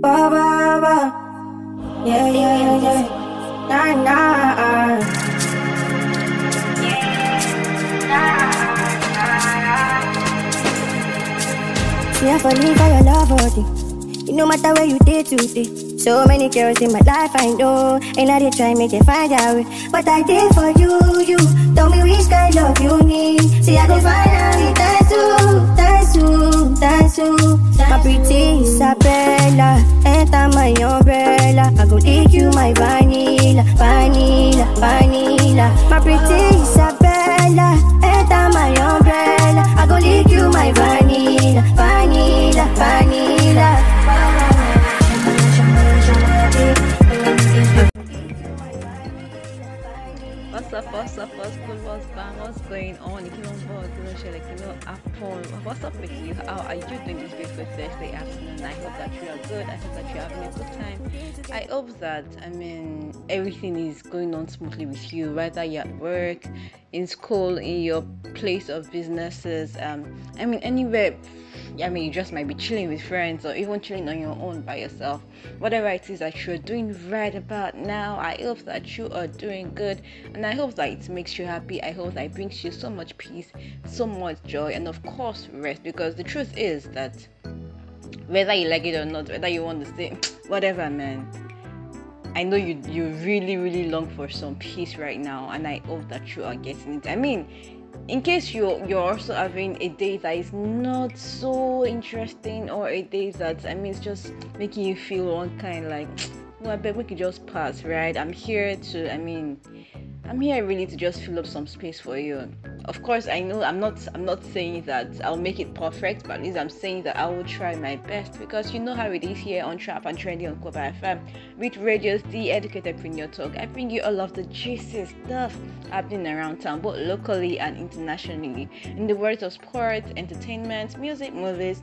Ba ba ba. Yeah, yeah, yeah, yeah. Nah, nah. See, I fall in for your love, oh. It no matter where you did today. So many girls in my life I know, and I did try make it find out. But I did for you, you. Tell me which kind of you need. See, I go find out it, that's that's you. My pretty Isabella, enter my umbrella. I go take you my vanilla, vanilla, vanilla. My pretty Isabella, enter my umbrella. I go lick you my vanilla, vanilla, vanilla. Up, what's up, what's good, what's bad, what's going on? You want more, you know, like, you know, upon what's up with you? How are you doing this beautiful Thursday afternoon? I hope that you are good. I hope that you're having a good time. I hope that, I mean, everything is going on smoothly with you, whether you're at work, in school, in your place of businesses, um, I mean, anywhere. I mean, you just might be chilling with friends or even chilling on your own by yourself. Whatever it is that you're doing right about now, I hope that you are doing good and I hope that it makes you happy. I hope that it brings you so much peace, so much joy, and of course, rest because the truth is that whether you like it or not, whether you want to stay, whatever, man. I know you you really really long for some peace right now, and I hope that you are getting it. I mean, in case you're you're also having a day that is not so interesting or a day that I mean it's just making you feel one kind like well I bet we could just pass right? I'm here to I mean I'm here really to just fill up some space for you. Of course I know I'm not I'm not saying that I'll make it perfect but at least I'm saying that I will try my best because you know how it is here on Trap and Trendy on Koba FM with Radio's The Educated Premier Talk I bring you all of the juicy stuff happening around town both locally and internationally. In the words of sports entertainment music movies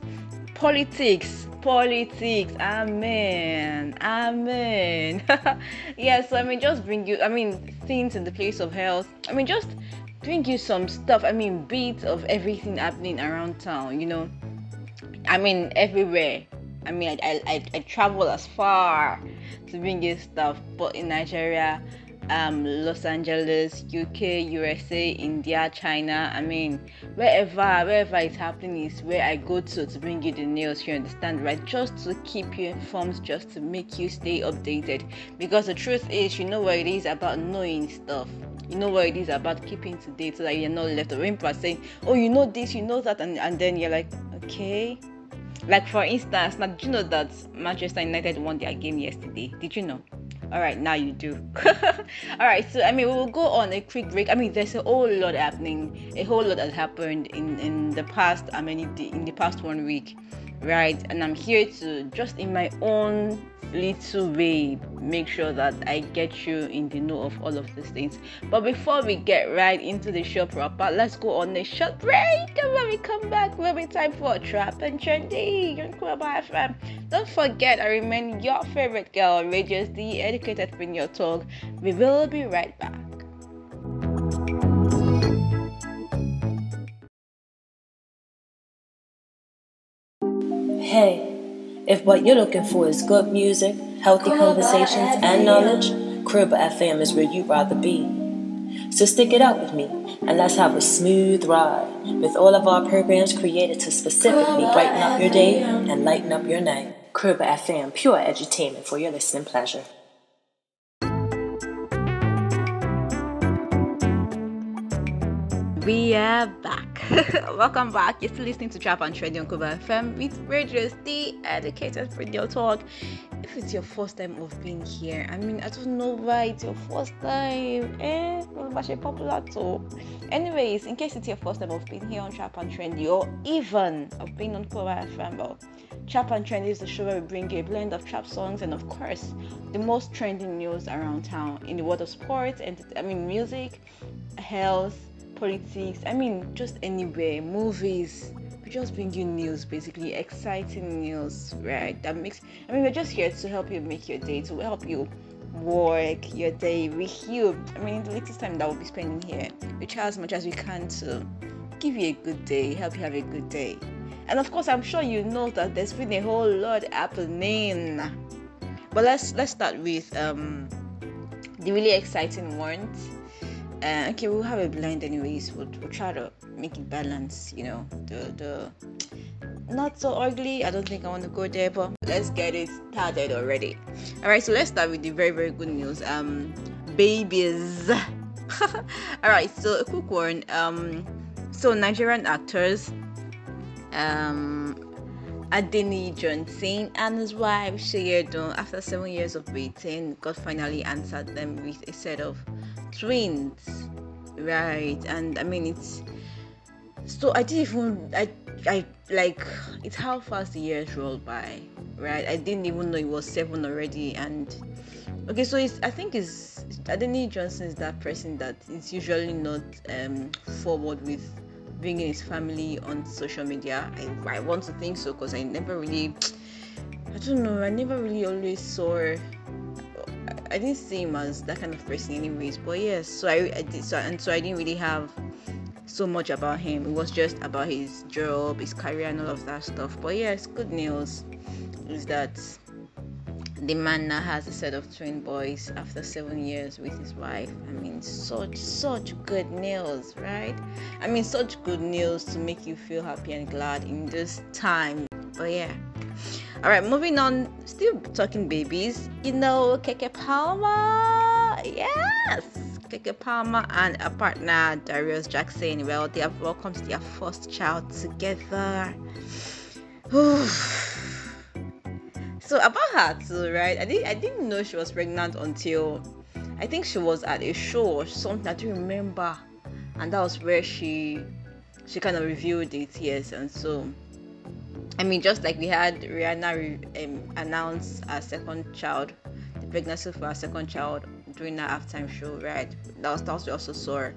politics. Politics. Amen. Amen. Yeah so i mean just bring you i mean things in the place of health. I mean just bring you some stuff. I mean beats of everything happening around town you know. I mean everywhere. I mean i i, I travel as far to bring you stuff but in nigeria um, Los Angeles, UK, USA, India, China. I mean, wherever wherever it's happening is where I go to to bring you the news. You understand, right? Just to keep you informed, just to make you stay updated. Because the truth is, you know what it is about knowing stuff. You know what it is about keeping to date so that you're not left around saying, "Oh, you know this, you know that," and, and then you're like, "Okay." Like for instance, now did you know that Manchester United won their game yesterday? Did you know? All right now you do. All right so i mean we will go on a quick break. I mean there's a whole lot happening a whole lot has happened in in the past i mean in the past one week right and i'm here to just in my own little way make sure that i get you in the know of all of these things. But before we get right into the show proper let's go on a short break. And when we come back we'll be time for trap and trendy don't forget i remain your favorite girl radius the educated in your talk. We will be right back if what you're looking for is good music, healthy conversations, and knowledge, Crib FM is where you'd rather be. So stick it out with me and let's have a smooth ride with all of our programs created to specifically brighten up your day and lighten up your night. Crib FM, pure edutainment for your listening pleasure. We are back. Welcome back. You're still listening to Trap and Trendy on Kuba FM with Radios, the educated radio talk. If it's your first time of being here, I mean, I don't know why it's your first time. Eh, popular too. Anyways, in case it's your first time of being here on Trap and Trendy, or even of being on Kuba FM, well, Trap and Trendy is the show where we bring you a blend of trap songs and, of course, the most trending news around town in the world of sports and I mean, music, health politics, I mean, just anywhere, movies. We just bring you news, basically exciting news, right? That makes. I mean, we're just here to help you make your day, to help you work your day with you. I mean, the latest time that we'll be spending here, we try as much as we can to give you a good day, help you have a good day. and of course, I'm sure you know that there's been a whole lot happening. But let's let's start with um the really exciting ones. Uh, okay, we'll have a blind anyways. We'll, we'll try to make it balance. You know, the the not so ugly. I don't think I want to go there, but let's get it started already. All right, so let's start with the very very good news. Um, babies. All right, so a quick one. Um, so Nigerian actors um, Adeniyi Johnson and his wife Seyi Edun, after seven years of waiting, God finally answered them with a set of twins. Right, and I mean it's so I didn't even I I like it's how fast the years roll by, right? I didn't even know it was seven already, and okay, so it's I think it's Adeniyi Johnson is that person that is usually not um forward with bringing his family on social media. I, I want to think so because I never really, I don't know, I never really always saw. I didn't see him as that kind of person, anyways. But yes, so I, I did, so and so I didn't really have so much about him. It was just about his job, his career, and all of that stuff. But yes, good news is that the man now has a set of twin boys after seven years with his wife. I mean, such such good news, right? I mean, such good news to make you feel happy and glad in this time. But yeah. All right, moving on. Still talking babies. You know, Keke Palmer. Yes, Keke Palmer and a partner Darius Jackson. Well, they have welcomed their first child together. so about her too, right? I didn't I didn't know she was pregnant until I think she was at a show or something. I don't remember, and that was where she she kind of revealed it. Yes, and so I mean, just like we had Rihanna um, announce a second child, the pregnancy for her second child during that halftime show, right? That was that was also saw.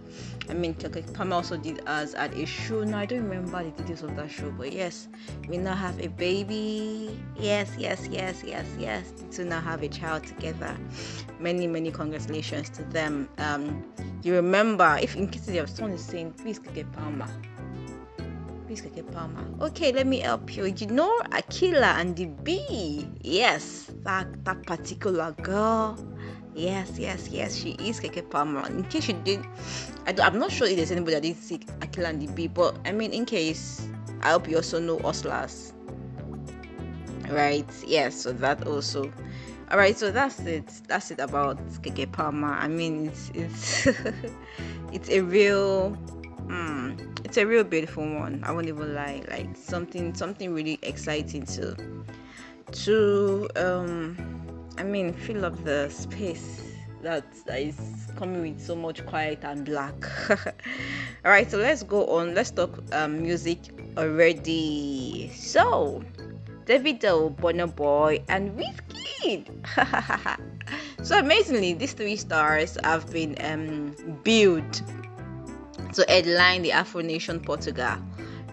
I mean, Palmer also did us at a show. Now I don't remember the details of that show, but yes, we now have a baby. Yes, yes, yes, yes, yes. To now have a child together. Many, many congratulations to them. Um, you remember, if in case you have someone is saying, please get Palmer. Please get Palmer. Okay, let me help you. You know Akeelah and the bee. Yes, that that particular girl Yes, yes, yes, she is Keke Palmer. In case you did, I am not sure if there's anybody that did see Akeelah and the Bee, but I mean, in case, I hope you also know Oslas. Right? Yes, so that also. All right, so that's it. That's it about Keke Palmer. I mean, it's it's it's a real, mm, it's a real beautiful one. I won't even lie. Like something something really exciting to to um I mean, fill up the space that, is coming with so much quiet and black. All right, so let's go on. Let's talk um, music already. So, Davido, Burna Boy, and Wizkid. so amazingly, these three stars have been um, built to headline the Afro Nation Portugal,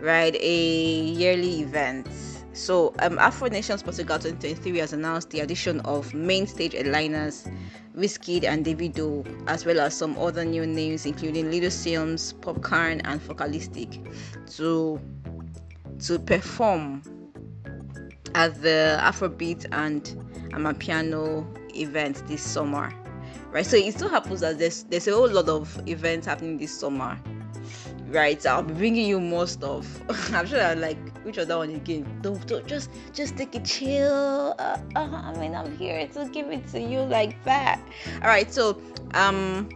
right? A yearly event so, um, Afro Nations Portugal 2023 has announced the addition of main stage headliners Wizkid and Davido, as well as some other new names including Little Simz, Popcaan, and Focalistic, to to perform at the Afrobeat and Amapiano event this summer. Right, so it so happens that there's there's a whole lot of events happening this summer right i'll be bringing you more stuff. I'm sure i'm like which other one again. Don't, don't just just take it chill. Uh, uh, i mean i'm here to give it to you like that. All right so um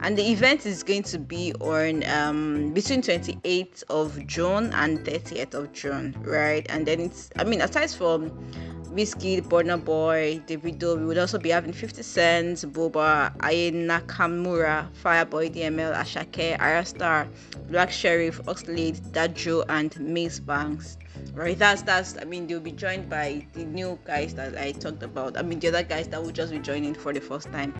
and the event is going to be on um between 28th of june and 30th of june right and then it's i mean aside from Wizkid, Burna Boy, Davido. We would also be having 50 Cent, Booba, Aya Nakamura, Fireboy, DML, Asake, Ayra Black Sherif, Oxlade, Dadju, and Maze Banks. Right, that's that's. I mean, they'll be joined by the new guys that I talked about. I mean, the other guys that will just be joining for the first time.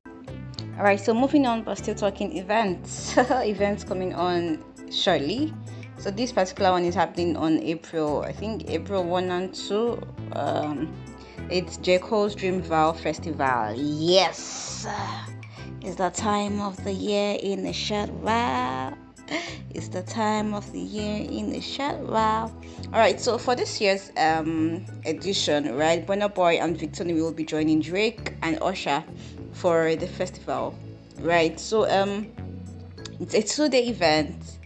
All right, so moving on, but still talking events. events coming on shortly. So this particular one is happening on April, I think April 1 and 2. Um, it's J. Cole's Dreamville Festival. Yes! It's the time of the year in the short. It's the time of the year in the shot. Wow. All right. So for this year's um edition, right, Burna Boy and Victony will be joining Drake and Usher for the festival, right? So um, it's a two-day event,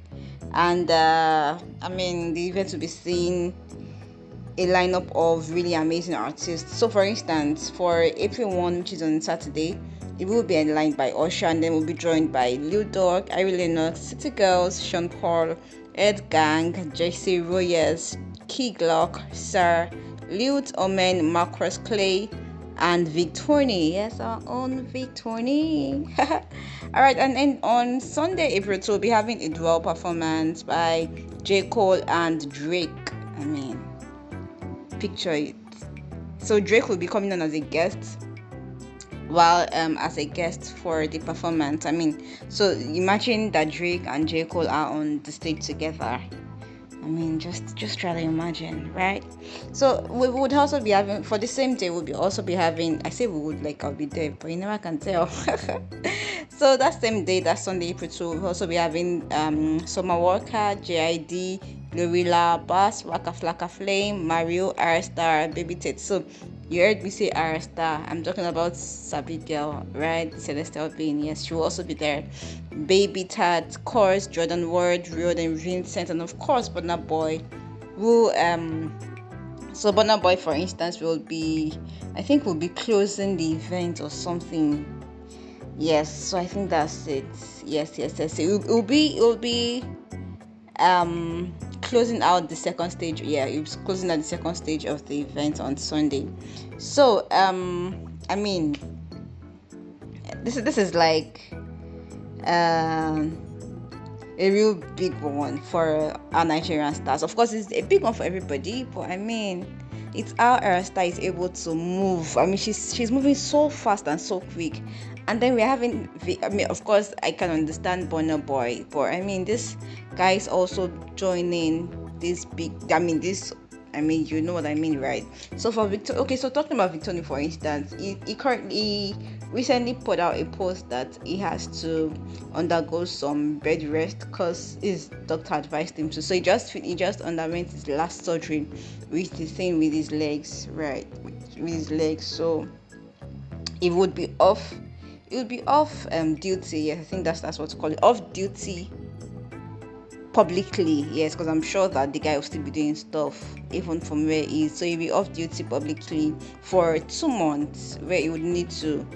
and uh, I mean the event will be seeing a lineup of really amazing artists. So, for instance, for April 1, which is on Saturday, it will be headlined by Usher and then we'll be joined by Lil Durk, Ari Lennox, City Girls, Sean Paul, Ed Gang, Jessie Reyez, Key Glock, Sir, Lute Omen, Marcus Clay, and Victony. Yes, our own Victony. All right, and then on Sunday, April 2, we'll be having a dual performance by J. Cole and Drake. I mean, picture it. So Drake will be coming on as a guest while um as a guest for the performance. I mean, so imagine that Drake and J. Cole are on the stage together. I mean, just just try to imagine, right? So we would also be having for the same day. We'll be also be having. I say we would like I'll be there, but you never can tell. so that same day, that Sunday, April 2, we'll also be having um Summer Walker, JID, GloRilla, Bas, Waka Flocka Flame, Mario, Ayra Starr, Baby Tate. So you heard me say Ayra Starr. I'm talking about Sabi Girl, right? Celestial Being. Yes, she will also be there. Baby Tate, course, Jordan Ward, Riod and Vincent, and of course Burna Boy, who um so Burna Boy for instance will be I think will be closing the event or something. Yes, so I think that's it. Yes, yes, yes. It will, it will be it will be um closing out the second stage yeah it was closing out the second stage of the event on sunday so um i mean this is this is like um a real big one for our Nigerian stars. Of course, it's a big one for everybody, but I mean, it's how our star is able to move. I mean, she's she's moving so fast and so quick, and then we're having i mean of course i can understand Burna Boy but i mean this guy is also joining this big i mean this I mean, you know what I mean, right? So for Victor, okay, so talking about Victony, for instance, he, he currently recently put out a post that he has to undergo some bed rest because his doctor advised him to. So he just he just underwent his last surgery with the thing with his legs, right? With, with his legs, so he would be off it would be off um, duty. Yes, I think that's that's what to call it. Off duty publicly. Yes, because I'm sure that the guy will still be doing stuff even from where he is. So he'll be off duty publicly for two months, where he would need to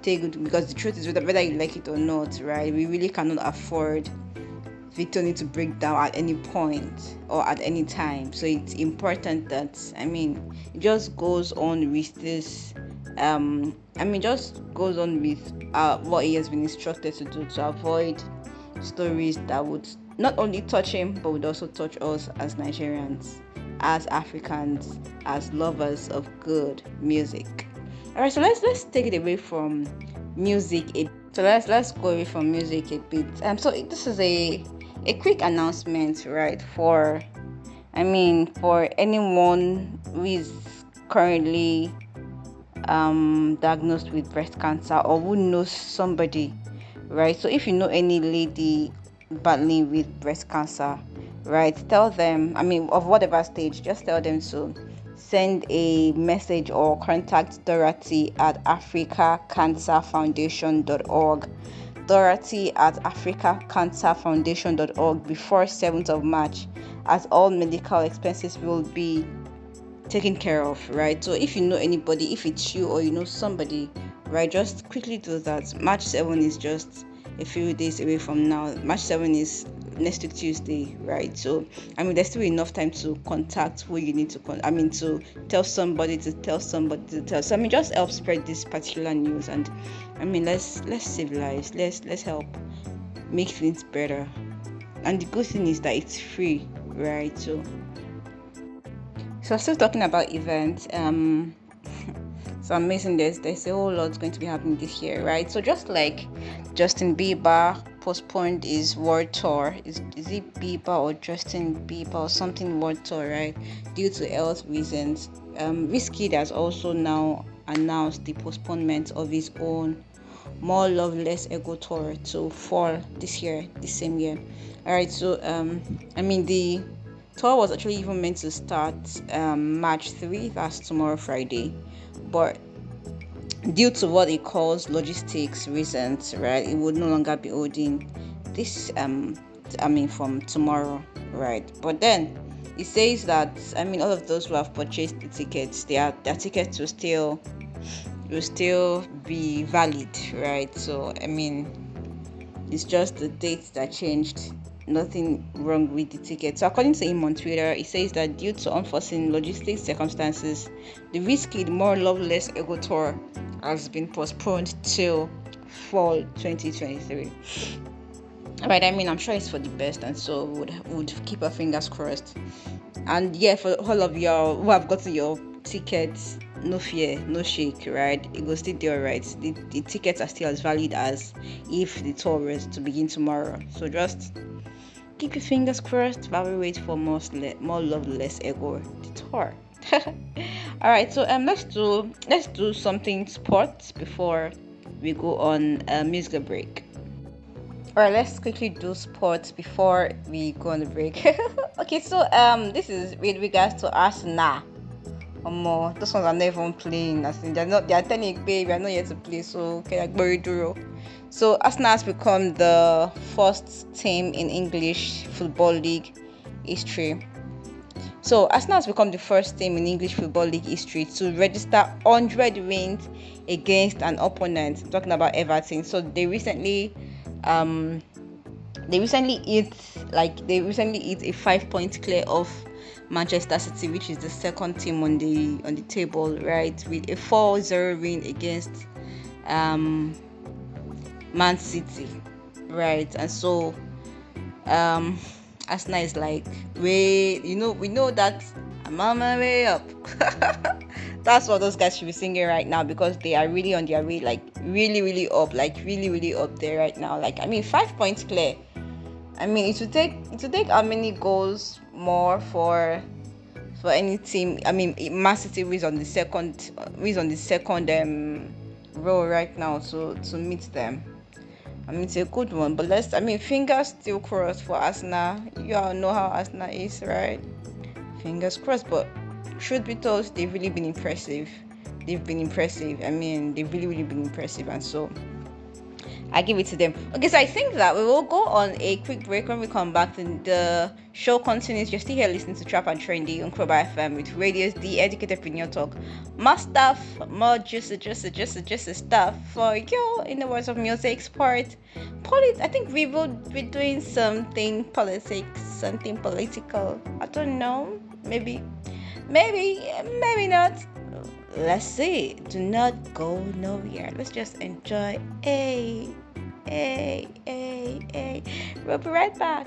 take it. Because the truth is, whether you like it or not, right? We really cannot afford Victony to break down at any point or at any time. So it's important that I mean it just goes on with this um I mean just goes on with uh, what he has been instructed to do to avoid stories that would not only touch him but would also touch us as Nigerians, as Africans, as lovers of good music. Alright, so let's let's take it away from music a so let's let's go away from music a bit. Um so this is a a quick announcement, right, for I mean for anyone who is currently um, diagnosed with breast cancer or who knows somebody, right? So if you know any lady battling with breast cancer, right, tell them, I mean, of whatever stage, just tell them to send a message or contact Dorothy at africacancerfoundation.org. Dorothy at africacancerfoundation.org before 7th of March, as all medical expenses will be taken care of, right? So if you know anybody, if it's you or you know somebody, right, just quickly do that. March 7 is just a few days away from now. March 7 is next week Tuesday, right? So I mean there's still enough time to contact who you need to con- I mean to tell somebody to tell somebody to tell. So I mean just help spread this particular news and I mean let's let's save lives. Let's let's help make things better. And the good thing is that it's free, right? So so still talking about events. Um, so amazing. There's there's a whole lot going to be happening this year, right? So just like Justin Bieber postponed his world tour, is is it Bieber or Justin Bieber or something world tour, right? Due to health reasons. Um, Wizkid has also now announced the postponement of his own more love less ego tour to fall this year this same year all right so um i mean the tour was actually even meant to start um march 3 that's tomorrow friday. But due to what it calls logistics reasons right it would no longer be holding this um i mean from tomorrow right. But then it says that i mean all of those who have purchased the tickets their their tickets will still will still be valid right. So i mean it's just the date that changed nothing wrong with the ticket. So, according to him on Twitter, he says that due to unforeseen logistic circumstances, the risky, more loveless ego tour has been postponed till fall 2023. Right, I mean, I'm sure it's for the best, and so would would keep our fingers crossed. And yeah, for all of y'all who have gotten your tickets, no fear, no shake, right? It will still be alright. The, the tickets are still as valid as if the tour was to begin tomorrow. So just keep your fingers crossed while we wait for more more loveless ego the tour. All right so um let's do let's do something sports before we go on a musical break. All right let's quickly do sports before we go on the break. Okay so um this is with regards to arsenal um, more those ones are not even playing. I think they're not they're telling babe we're not yet to play so okay like very duro so Arsenal has become the first team in English Football League history. So Arsenal has become the first team in English Football League history to register 100 wins against an opponent. I'm talking about Everton. So they recently, um, they recently hit like they recently hit a five point clear of Manchester City, which is the second team on the on the table, right, with a 4-0 win against um Man City, right? And so, um, Arsenal is like, wait, you know, we know that I'm on my way up. That's what those guys should be singing right now because they are really on their way, like really, really up, like really, really up there right now. Like, I mean, five points clear. I mean, it would take it would take how many goals more for for any team? I mean, Man City is on the second is on the second um, row right now, so to meet them. I mean, it's a good one, but let's, I mean, fingers still crossed for Arsenal. You all know how Arsenal is, right? Fingers crossed, but truth be told, they've really been impressive. They've been impressive. I mean, they've really, really been impressive, and so I give it to them. Okay, so I think that we will go on a quick break when we come back. And the show continues. You're still here listening to Trap and Trendy on Kroba FM with Radio's The Educated Opinion Talk. More stuff, more juicy, juicy, juicy, juicy stuff for you in the words of music, sport, polit. I think we will be doing something politics, something political. I don't know. Maybe, maybe, maybe not let's see. Do not go nowhere. Let's just enjoy. Hey, hey, hey, hey. We'll be right back.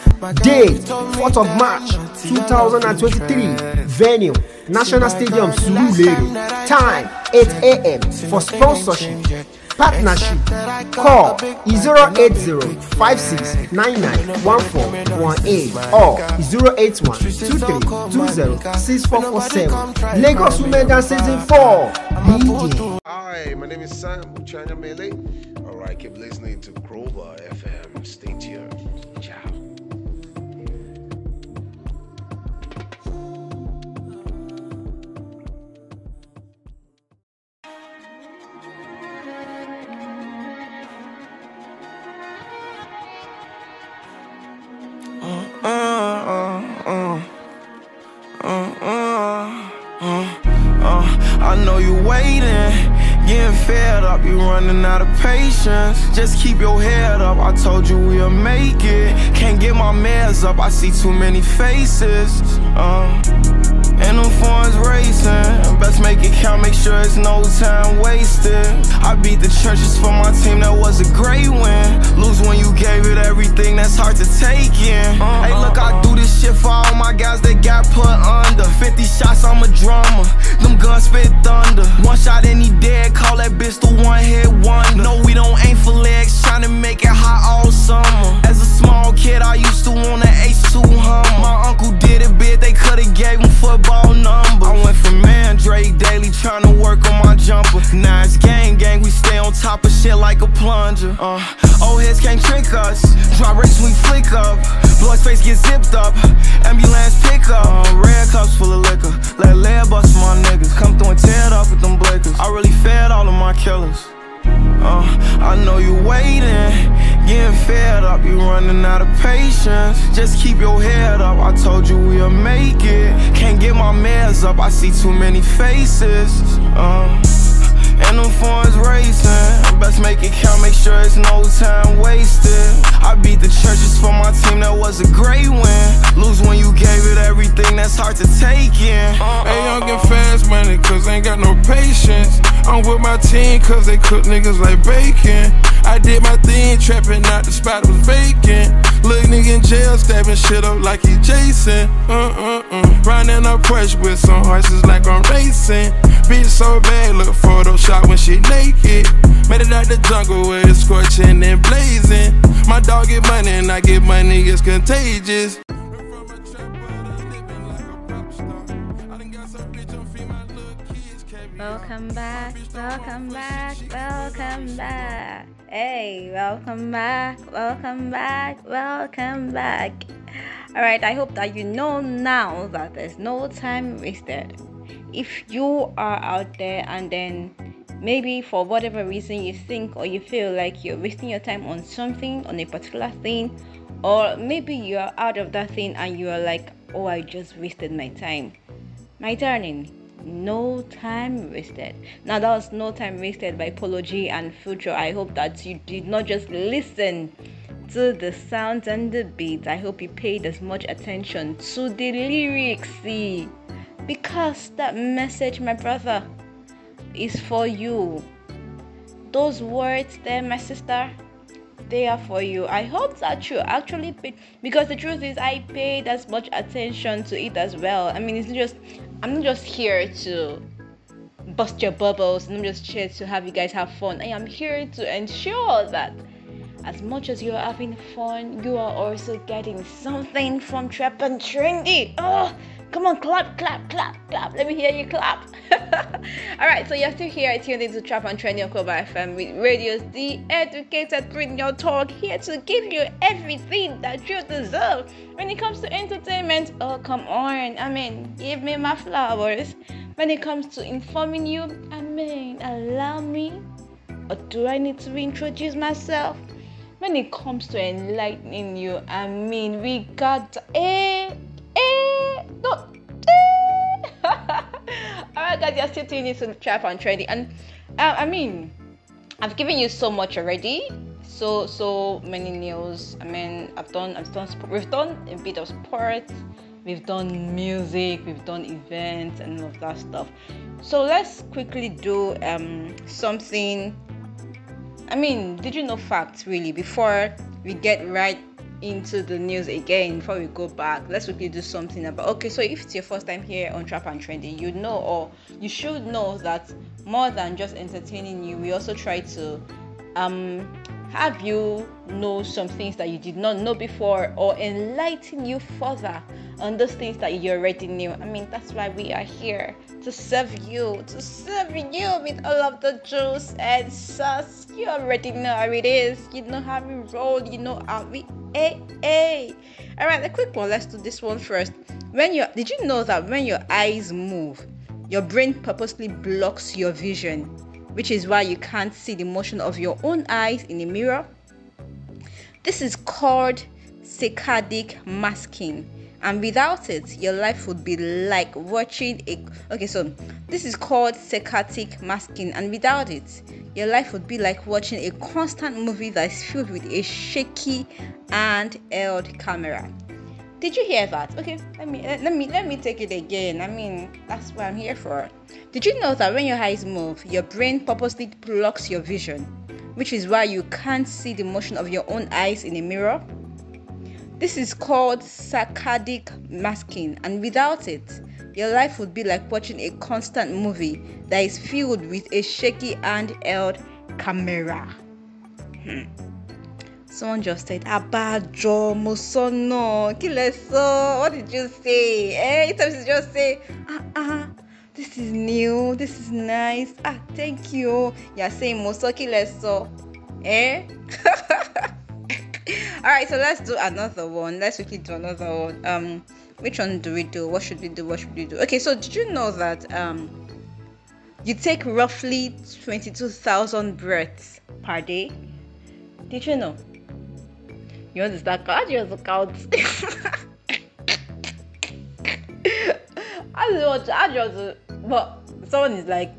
Date 4th of March 2023. Venue National Stadium Surulere. Time 8 a.m. For sponsorship. Partnership. Call 080 or 081 Lagos Women Season 4. Hi, my name is Sam China Mele. Alright, keep listening to Grover FM. Stay tuned. Patience. Just keep your head up, I told you we'll make it. Can't get my meds up, I see too many faces. Uh, and them funds racing. Best make it count, make sure it's no time wasted. I beat the trenches for my team, that was a great win. Lose when you gave it everything, that's hard to take in. Uh-uh. Hey, look, I do this shit for all my guys that got put under. 50 shots, I'm a drummer. Them guns spit thunder. One shot and he dead, call that bitch the one hit wonder. No, we don't aim for legs, trying to make it hot all summer. As a small kid, I used to want Daily, tryna work on my jumper. Now it's gang gang, we stay on top of shit like a plunger. Uh, old heads can't trick us. Drop race we flick up. Blood face get zipped up. Ambulance pick up. Uh, red cups full of liquor. Let lead bust my niggas. Come through and tear it up with them blickers. I really fed all of my killers. Uh, I know you waiting, getting fed up, you running out of patience. Just keep your head up, I told you we'll make it. Can't get my meds up, I see too many faces. Uh, and them funds racing. Best make it count, make sure it's no time wasted. I beat the churches for my team, that was a great win. Lose when you gave it everything, that's hard to take in. Hey, young and fast money, cause ain't got no patience. I'm with my team, cause they cook niggas like bacon. I did my thing, trapping out the spot was vacant. Look nigga in jail, stabbing shit up like he Jason. Uh uh uh. Riding up fresh with some horses like I'm racing. Bitch so bad, look Photoshop when she naked. Made it out the jungle where it's scorching and blazing. My dog get money and I get money, it's contagious. Welcome back, welcome back, welcome back. Hey, welcome back, welcome back, welcome back. Alright, I hope that you know now that there's no time wasted. If you are out there and then maybe for whatever reason you think or you feel like you're wasting your time on something, on a particular thing, or maybe you're out of that thing and you're like, oh, I just wasted my time. My darling, no time wasted. Now that was no time wasted by Polo G and Future. I hope that you did not just listen to the sounds and the beats. I hope you paid as much attention to the lyrics. Because that message, my brother, is for you. Those words there, my sister, they are for you. I hope that you actually paid because the truth is I paid as much attention to it as well. I mean, it's just I'm not just here to bust your bubbles and I'm just here to have you guys have fun. I am here to ensure that as much as you're having fun, you are also getting something from Trap and Trendy. Oh, come on, clap, clap, clap, clap. Let me hear you clap. All right, so you're still here tuned into Trap and Trendy on Koba FM with Radio's The Educated Premium Talk, here to give you everything that you deserve when it comes to entertainment. Oh, come on. I mean, give me my flowers. When it comes to informing you, I mean, allow me. Or do I need to reintroduce myself? When it comes to enlightening you, I mean, we got a, a, no, Alright, guys, you're still tuning into Trap and Trendy, and uh, I mean, I've given you so much already. So so many news. I mean, I've done I've done we've done a bit of sports, we've done music, we've done events and all of that stuff. So let's quickly do um something. I mean, did you know facts really before we get right into the news again before we go back let's quickly do something about okay so if it's your first time here on trap and trendy you know or you should know that more than just entertaining you we also try to um have you know some things that you did not know before or enlighten you further on those things that you already knew. I mean, that's why we are here to serve you, to serve you with all of the juice and sauce. You already know how it is. You know how we roll. You know how we. Hey, hey. All right, a quick one. Let's do this one first. When you did you know that when your eyes move, your brain purposely blocks your vision, which is why you can't see the motion of your own eyes in a mirror? This is called saccadic masking and without it your life would be like watching a okay so this is called saccadic masking and without it your life would be like watching a constant movie that is filled with a shaky and held camera Did you hear that? Okay, let me let, let me let me take it again. I mean, that's what I'm here for. Did you know that when your eyes move, your brain purposely blocks your vision, which is why you can't see the motion of your own eyes in a mirror? This is called saccadic masking, and without it, your life would be like watching a constant movie that is filled with a shaky and held camera. Hmm. Someone just said, Abajo, Mosono, Kileso. What did you say? Eh? Sometimes you just say, ah, ah, this is new, this is nice. Ah, thank you. You're saying Moso Kileso. Eh? Alright, so let's do another one. Let's quickly do another one. Um, which one do we do? What should we do? What should we do? Okay, so did you know that um you take roughly 22,000 breaths per day? Did you know? You understand? How do you count? I don't want to, I just, but someone is like,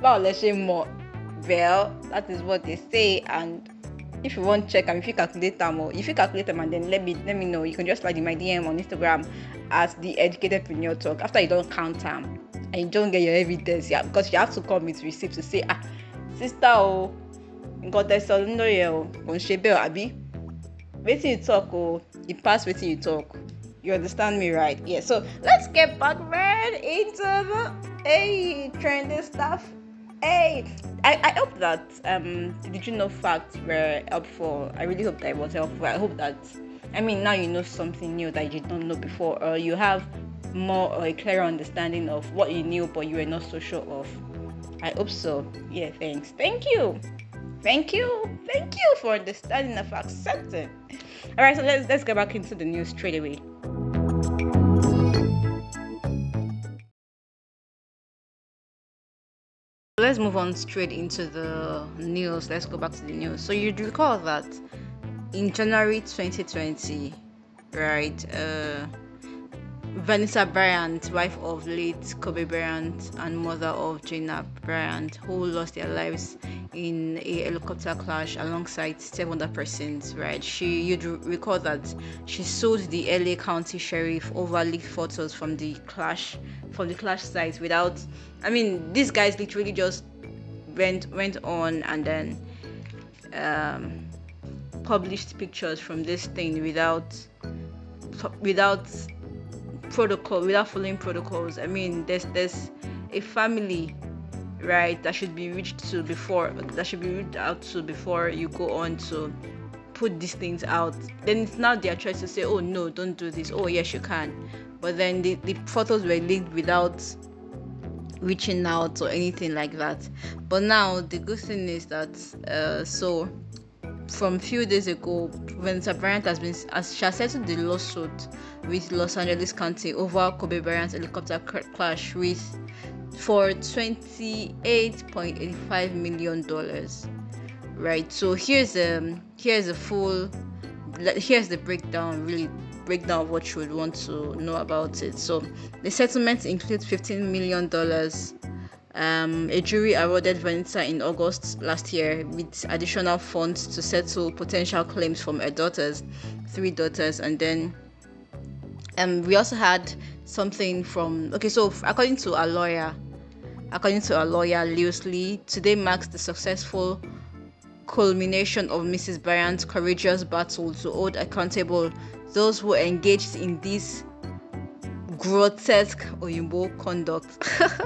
wow, let's say more. Well, that is what they say, and if you want check and if you calculate them or if you calculate them and then let me let me know. You can just slide in my dm on instagram as the educated preneur talk. After you don't count them and you don't get your evidence yeah because you have to come with receipt to say ah sister nǹkan tẹ sọ nínú yẹn o kò ń àbí? Wetin you talk oh you pass wetin you talk you understand me right? Yeah so let's get back right into the hey trending stuff hey I, I hope that um did you know facts were helpful? I really hope that it was helpful. I hope that i mean now you know something new that you did not know before or you have more or a clearer understanding of what you knew but you were not so sure of. I hope so. Yeah thanks. Thank you. Thank you. Thank you for understanding and for accepting all right so let's let's get back into the news straight away let's move on straight into the news. Let's go back to the news. So you'd recall that in January 2020, right, uh, Vanessa Bryant, wife of late Kobe Bryant and mother of Gianna Bryant, who lost their lives in a helicopter crash alongside seven other persons, right? She, you'd recall that she sued the LA County Sheriff over leaked photos from the crash, from the crash site without, I mean, these guys literally just went went on and then um, published pictures from this thing without without protocol without following protocols i mean there's there's a family right that should be reached to before that should be reached out to before you go on to put these things out. Then it's now their choice to say oh no don't do this. Oh yes you can. But then the, the photos were leaked without reaching out or anything like that. But now the good thing is that uh, so from a few days ago, Vanessa Bryant has been as she has settled the lawsuit with Los Angeles County over Kobe Bryant's helicopter crash with for 28.85 million dollars. Right. So here's um here's a full here's the breakdown really breakdown of what you would want to know about it. So the settlement includes 15 million dollars um, a jury awarded Vanessa in August last year with additional funds to settle potential claims from her daughters, three daughters, and then um, we also had something from. Okay, so according to a lawyer, according to a lawyer, Luis Li, today marks the successful culmination of Mrs. Bryant's courageous battle to hold accountable those who engaged in this grotesque Oyinbo conduct.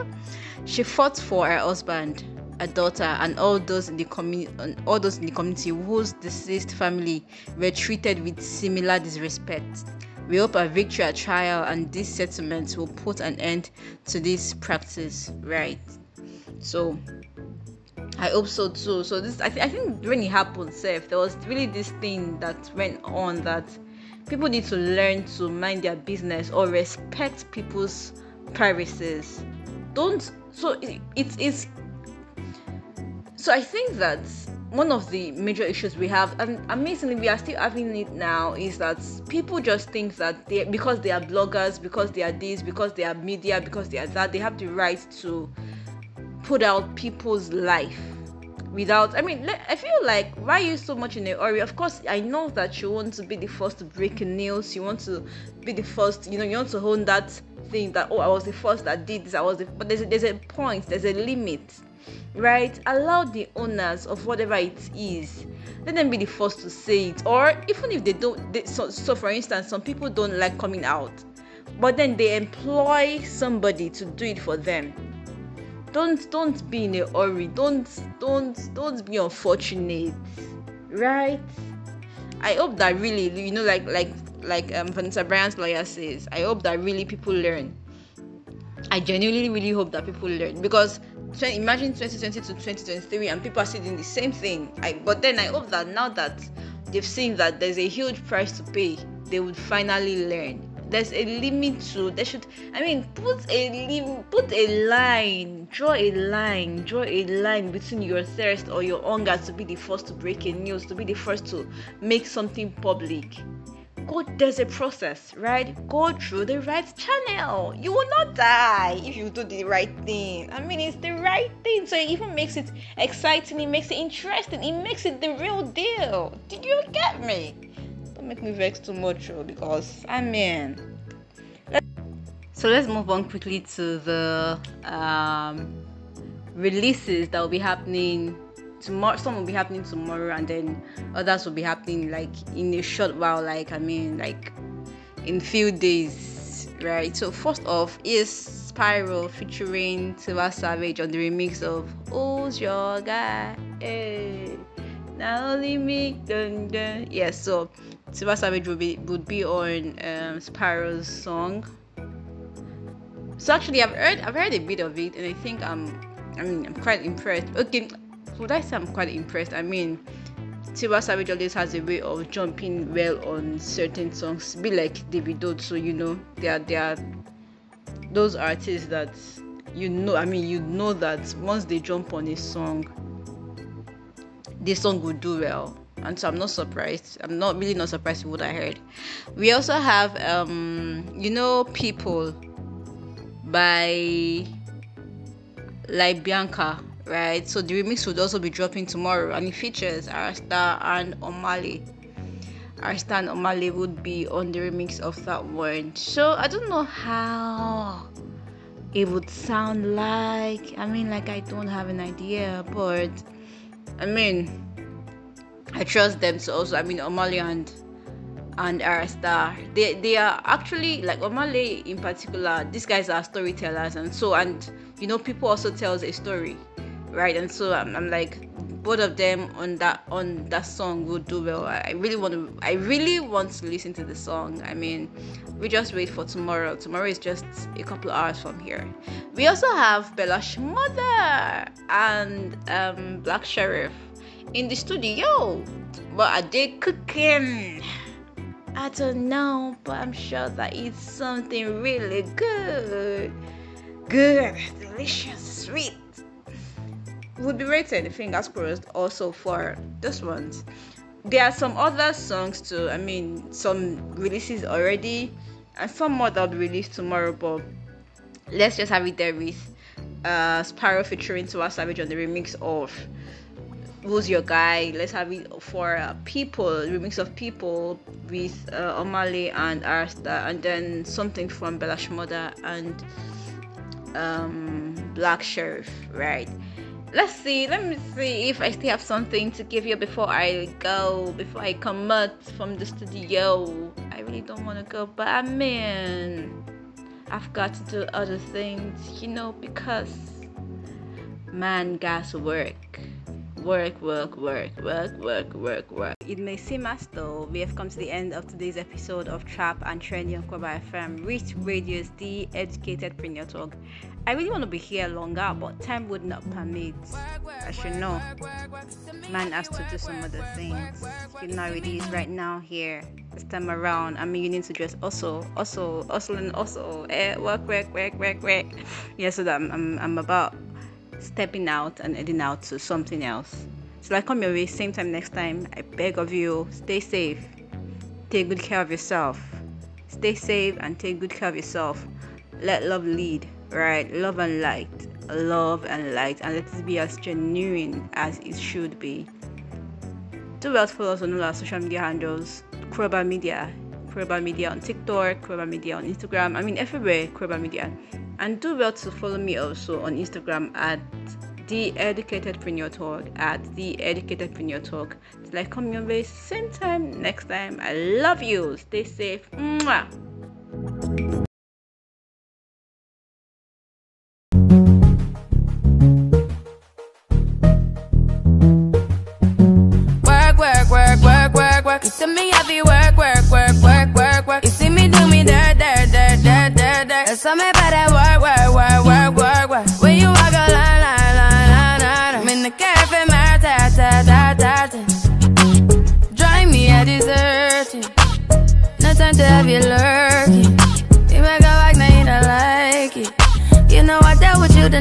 She fought for her husband, her daughter, and all those in the community, all those in the community whose deceased family were treated with similar disrespect. We hope a victory at trial and this settlement will put an end to this practice. Right. So I hope so too. So this, I, th- I think when it happened, Seth, there was really this thing that went on that people need to learn to mind their business or respect people's privacies. Don't so it, it is so i think that one of the major issues we have and amazingly we are still having it now is that people just think that they because they are bloggers because they are this because they are media because they are that they have the right to put out people's life without i mean i feel like why you so much in a hurry? Of course i know that you want to be the first to break news you want to be the first you know you want to own that thing that oh i was the first that did this i was the but there's a, there's a point there's a limit right? Allow the owners of whatever it is let them be the first to say it or even if they don't they, so, so for instance some people don't like coming out but then they employ somebody to do it for them don't don't be in a hurry. Don't don't don't be unfortunate. Right? I hope that really you know like like like um vanessa bryant's lawyer says i hope that really people learn. I genuinely really hope that people learn because imagine 2020 to 2023 and people are still doing the same thing. I, but then i hope that now that they've seen that there's a huge price to pay they would finally learn there's a limit to there should i mean put a lim- put a line draw a line draw a line between your thirst or your hunger to be the first to break a news to be the first to make something public. Go there's a process right? Go through the right channel. You will not die if you do the right thing. I mean it's the right thing. So it even makes it exciting it makes it interesting it makes it the real deal. Did you get me don't make me vex too much oh, because I mean. So let's move on quickly to the um, releases that will be happening tomorrow. Some will be happening tomorrow, and then others will be happening like in a short while. Like I mean, like in few days, right? So first off is Spyro featuring Tiwa Savage on the remix of "Who's Your Guy." Hey. Now only me, dun dun. Yeah, so Tiwa Savage would be would be on um, song. So actually, I've heard I've heard a bit of it, and I think I'm I mean I'm quite impressed. Okay, would I say I'm quite impressed? I mean, Tiwa Savage always has a way of jumping well on certain songs, be like David Davido. So you know, they are they are those artists that you know. I mean, you know that once they jump on a song, this song will do well and so I'm not surprised. I'm not really not surprised with what I heard. We also have um you know people by Libianca, right? So the remix would also be dropping tomorrow and it features Ayra Starr and Omale. Ayra Starr and Omah Lay would be on the remix of that one. So I don't know how it would sound like. I mean like I don't have an idea, but I mean I trust them to also. I mean, Omah Lay and and Ayra Starr, they they are actually like Omah Lay in particular. These guys are storytellers, and so and you know people also tells a story, right? And so I'm, I'm like both of them on that on that song will do well. I really want to I really want to listen to the song. I mean, we just wait for tomorrow. Tomorrow is just a couple of hours from here. We also have Bella Shmurda and um, Black Sherif in the studio. But I did cooking. I don't know, but I'm sure that it's something really good. Good, delicious, sweet. Would be rated, fingers crossed, also for this one. There are some other songs too. I mean, some releases already, and some more that'll be released tomorrow. But let's just have it there with uh, Spyro featuring Tiwa Savage on the remix of who's your guy let's have it for uh, people remix of people with uh, Omah Lay and Ayra Starr and then something from bella and um, black Sherif right? Let's see let me see if i still have something to give you before i go before i come out from the studio. I really don't want to go but i mean i've got to do other things you know because man got work Work, work, work, work, work, work, work. It may seem as though we have come to the end of today's episode of Trap and Trendy on Kroba FM, Rich Radio's The Educated Premier Talk. I really want to be here longer, but time would not permit. As you know, man has to do some other things. You know it is right now here. This time around, I mean, you need to just also, also, also, and also, eh, work, work, work, work, work. Yeah, so that I'm, I'm, I'm about stepping out and heading out to something else. So I come your way same time next time. I beg of you, stay safe. Take good care of yourself. Stay safe and take good care of yourself. Let love lead, right? Love and light. love and light and let it be as genuine as it should be. Do well to follow us on all our social media handles, Kroba Media, Kroba Media on TikTok, Kroba Media on Instagram, I mean everywhere, Kroba Media. And do well to follow me also on Instagram at the Educated educatedpreneur talk at the Educated educatedpreneur talk till i come your way same time next time i love you stay safe Mwah. Work, work, work, work. You see me to have you lurking. You make a like, now you don't like it. You know I dealt with you the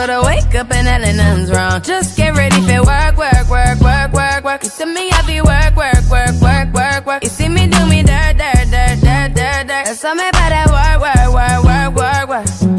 But I wake up and hell nothing's wrong. Just get ready for work, work, work, work, work, work. You see me happy work, work, work, work, work, work. You see me do me dirt, dirt, dirt, dirt, dirt, dirt. There's something about that work, work, work, work, work, work.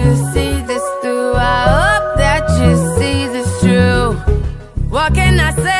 You see this through. I hope that you see this true. What can I say?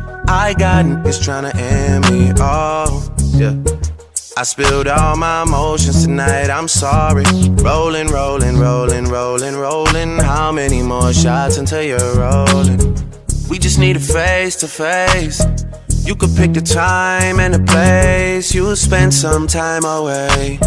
I got niggas tryna end me. off. yeah. I spilled all my emotions tonight, I'm sorry. Rolling, rolling, rolling, rolling, rolling. How many more shots until you're rolling? We just need a face to face. You could pick the time and the place. You'll spend some time away.